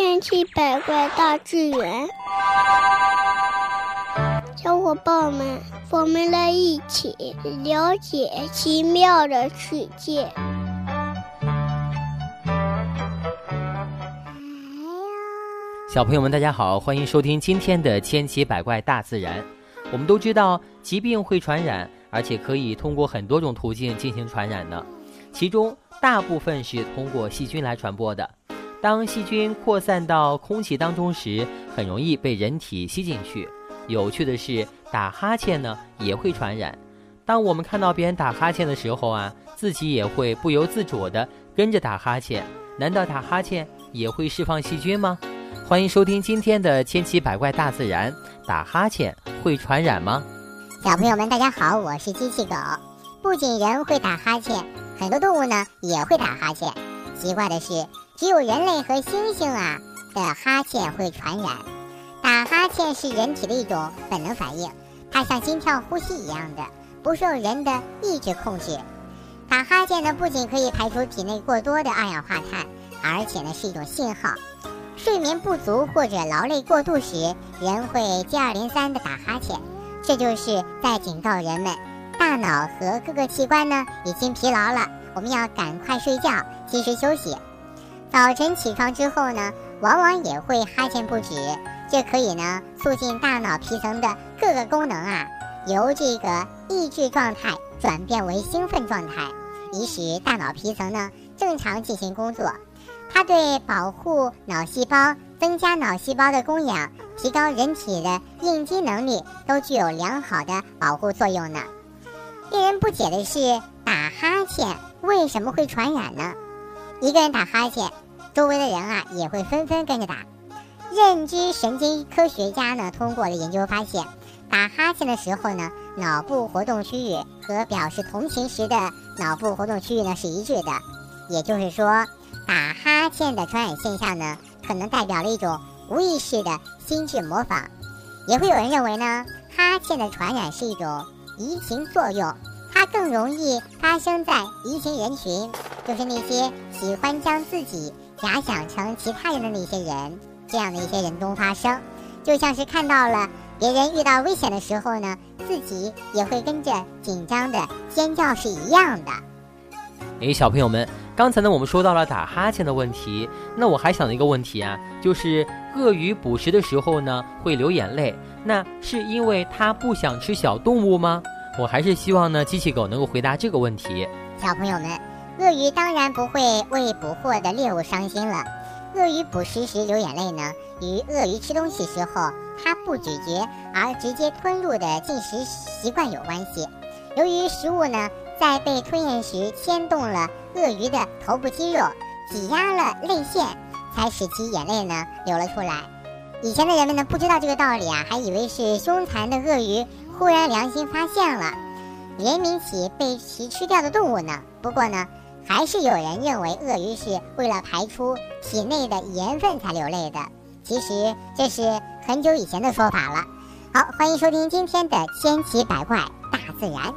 千奇百怪大自然，小伙伴们，我们来一起了解奇妙的世界。小朋友们，大家好，欢迎收听今天的《千奇百怪大自然》。我们都知道，疾病会传染，而且可以通过很多种途径进行传染呢。其中大部分是通过细菌来传播的。当细菌扩散到空气当中时，很容易被人体吸进去。有趣的是，打哈欠呢也会传染。当我们看到别人打哈欠的时候啊，自己也会不由自主地跟着打哈欠。难道打哈欠也会释放细菌吗？欢迎收听今天的《千奇百怪大自然》。打哈欠会传染吗？小朋友们，大家好，我是机器狗。不仅人会打哈欠，很多动物呢也会打哈欠。奇怪的是。只有人类和猩猩啊的哈欠会传染。打哈欠是人体的一种本能反应，它像心跳、呼吸一样的，不受人的意志控制。打哈欠呢，不仅可以排出体内过多的二氧化碳，而且呢是一种信号。睡眠不足或者劳累过度时，人会接二连三的打哈欠，这就是在警告人们，大脑和各个器官呢已经疲劳了，我们要赶快睡觉，及时休息。早晨起床之后呢，往往也会哈欠不止，这可以呢促进大脑皮层的各个功能啊，由这个抑制状态转变为兴奋状态，以使大脑皮层呢正常进行工作。它对保护脑细胞、增加脑细胞的供氧、提高人体的应激能力都具有良好的保护作用呢。令人不解的是，打哈欠为什么会传染呢？一个人打哈欠，周围的人啊也会纷纷跟着打。认知神经科学家呢通过了研究发现，打哈欠的时候呢，脑部活动区域和表示同情时的脑部活动区域呢是一致的。也就是说，打哈欠的传染现象呢，可能代表了一种无意识的心智模仿。也会有人认为呢，哈欠的传染是一种移情作用。它更容易发生在移情人群，就是那些喜欢将自己假想成其他人的那些人，这样的一些人中发生，就像是看到了别人遇到危险的时候呢，自己也会跟着紧张的尖叫是一样的。诶，小朋友们，刚才呢我们说到了打哈欠的问题，那我还想了一个问题啊，就是鳄鱼捕食的时候呢会流眼泪，那是因为它不想吃小动物吗？我还是希望呢，机器狗能够回答这个问题。小朋友们，鳄鱼当然不会为捕获的猎物伤心了。鳄鱼捕食时流眼泪呢，与鳄鱼吃东西时候它不咀嚼而直接吞入的进食习惯有关系。由于食物呢在被吞咽时牵动了鳄鱼的头部肌肉，挤压了泪腺，才使其眼泪呢流了出来。以前的人们呢不知道这个道理啊，还以为是凶残的鳄鱼。忽然良心发现了，怜悯起被其吃掉的动物呢。不过呢，还是有人认为鳄鱼是为了排出体内的盐分才流泪的。其实这是很久以前的说法了。好，欢迎收听今天的千奇百怪大自然。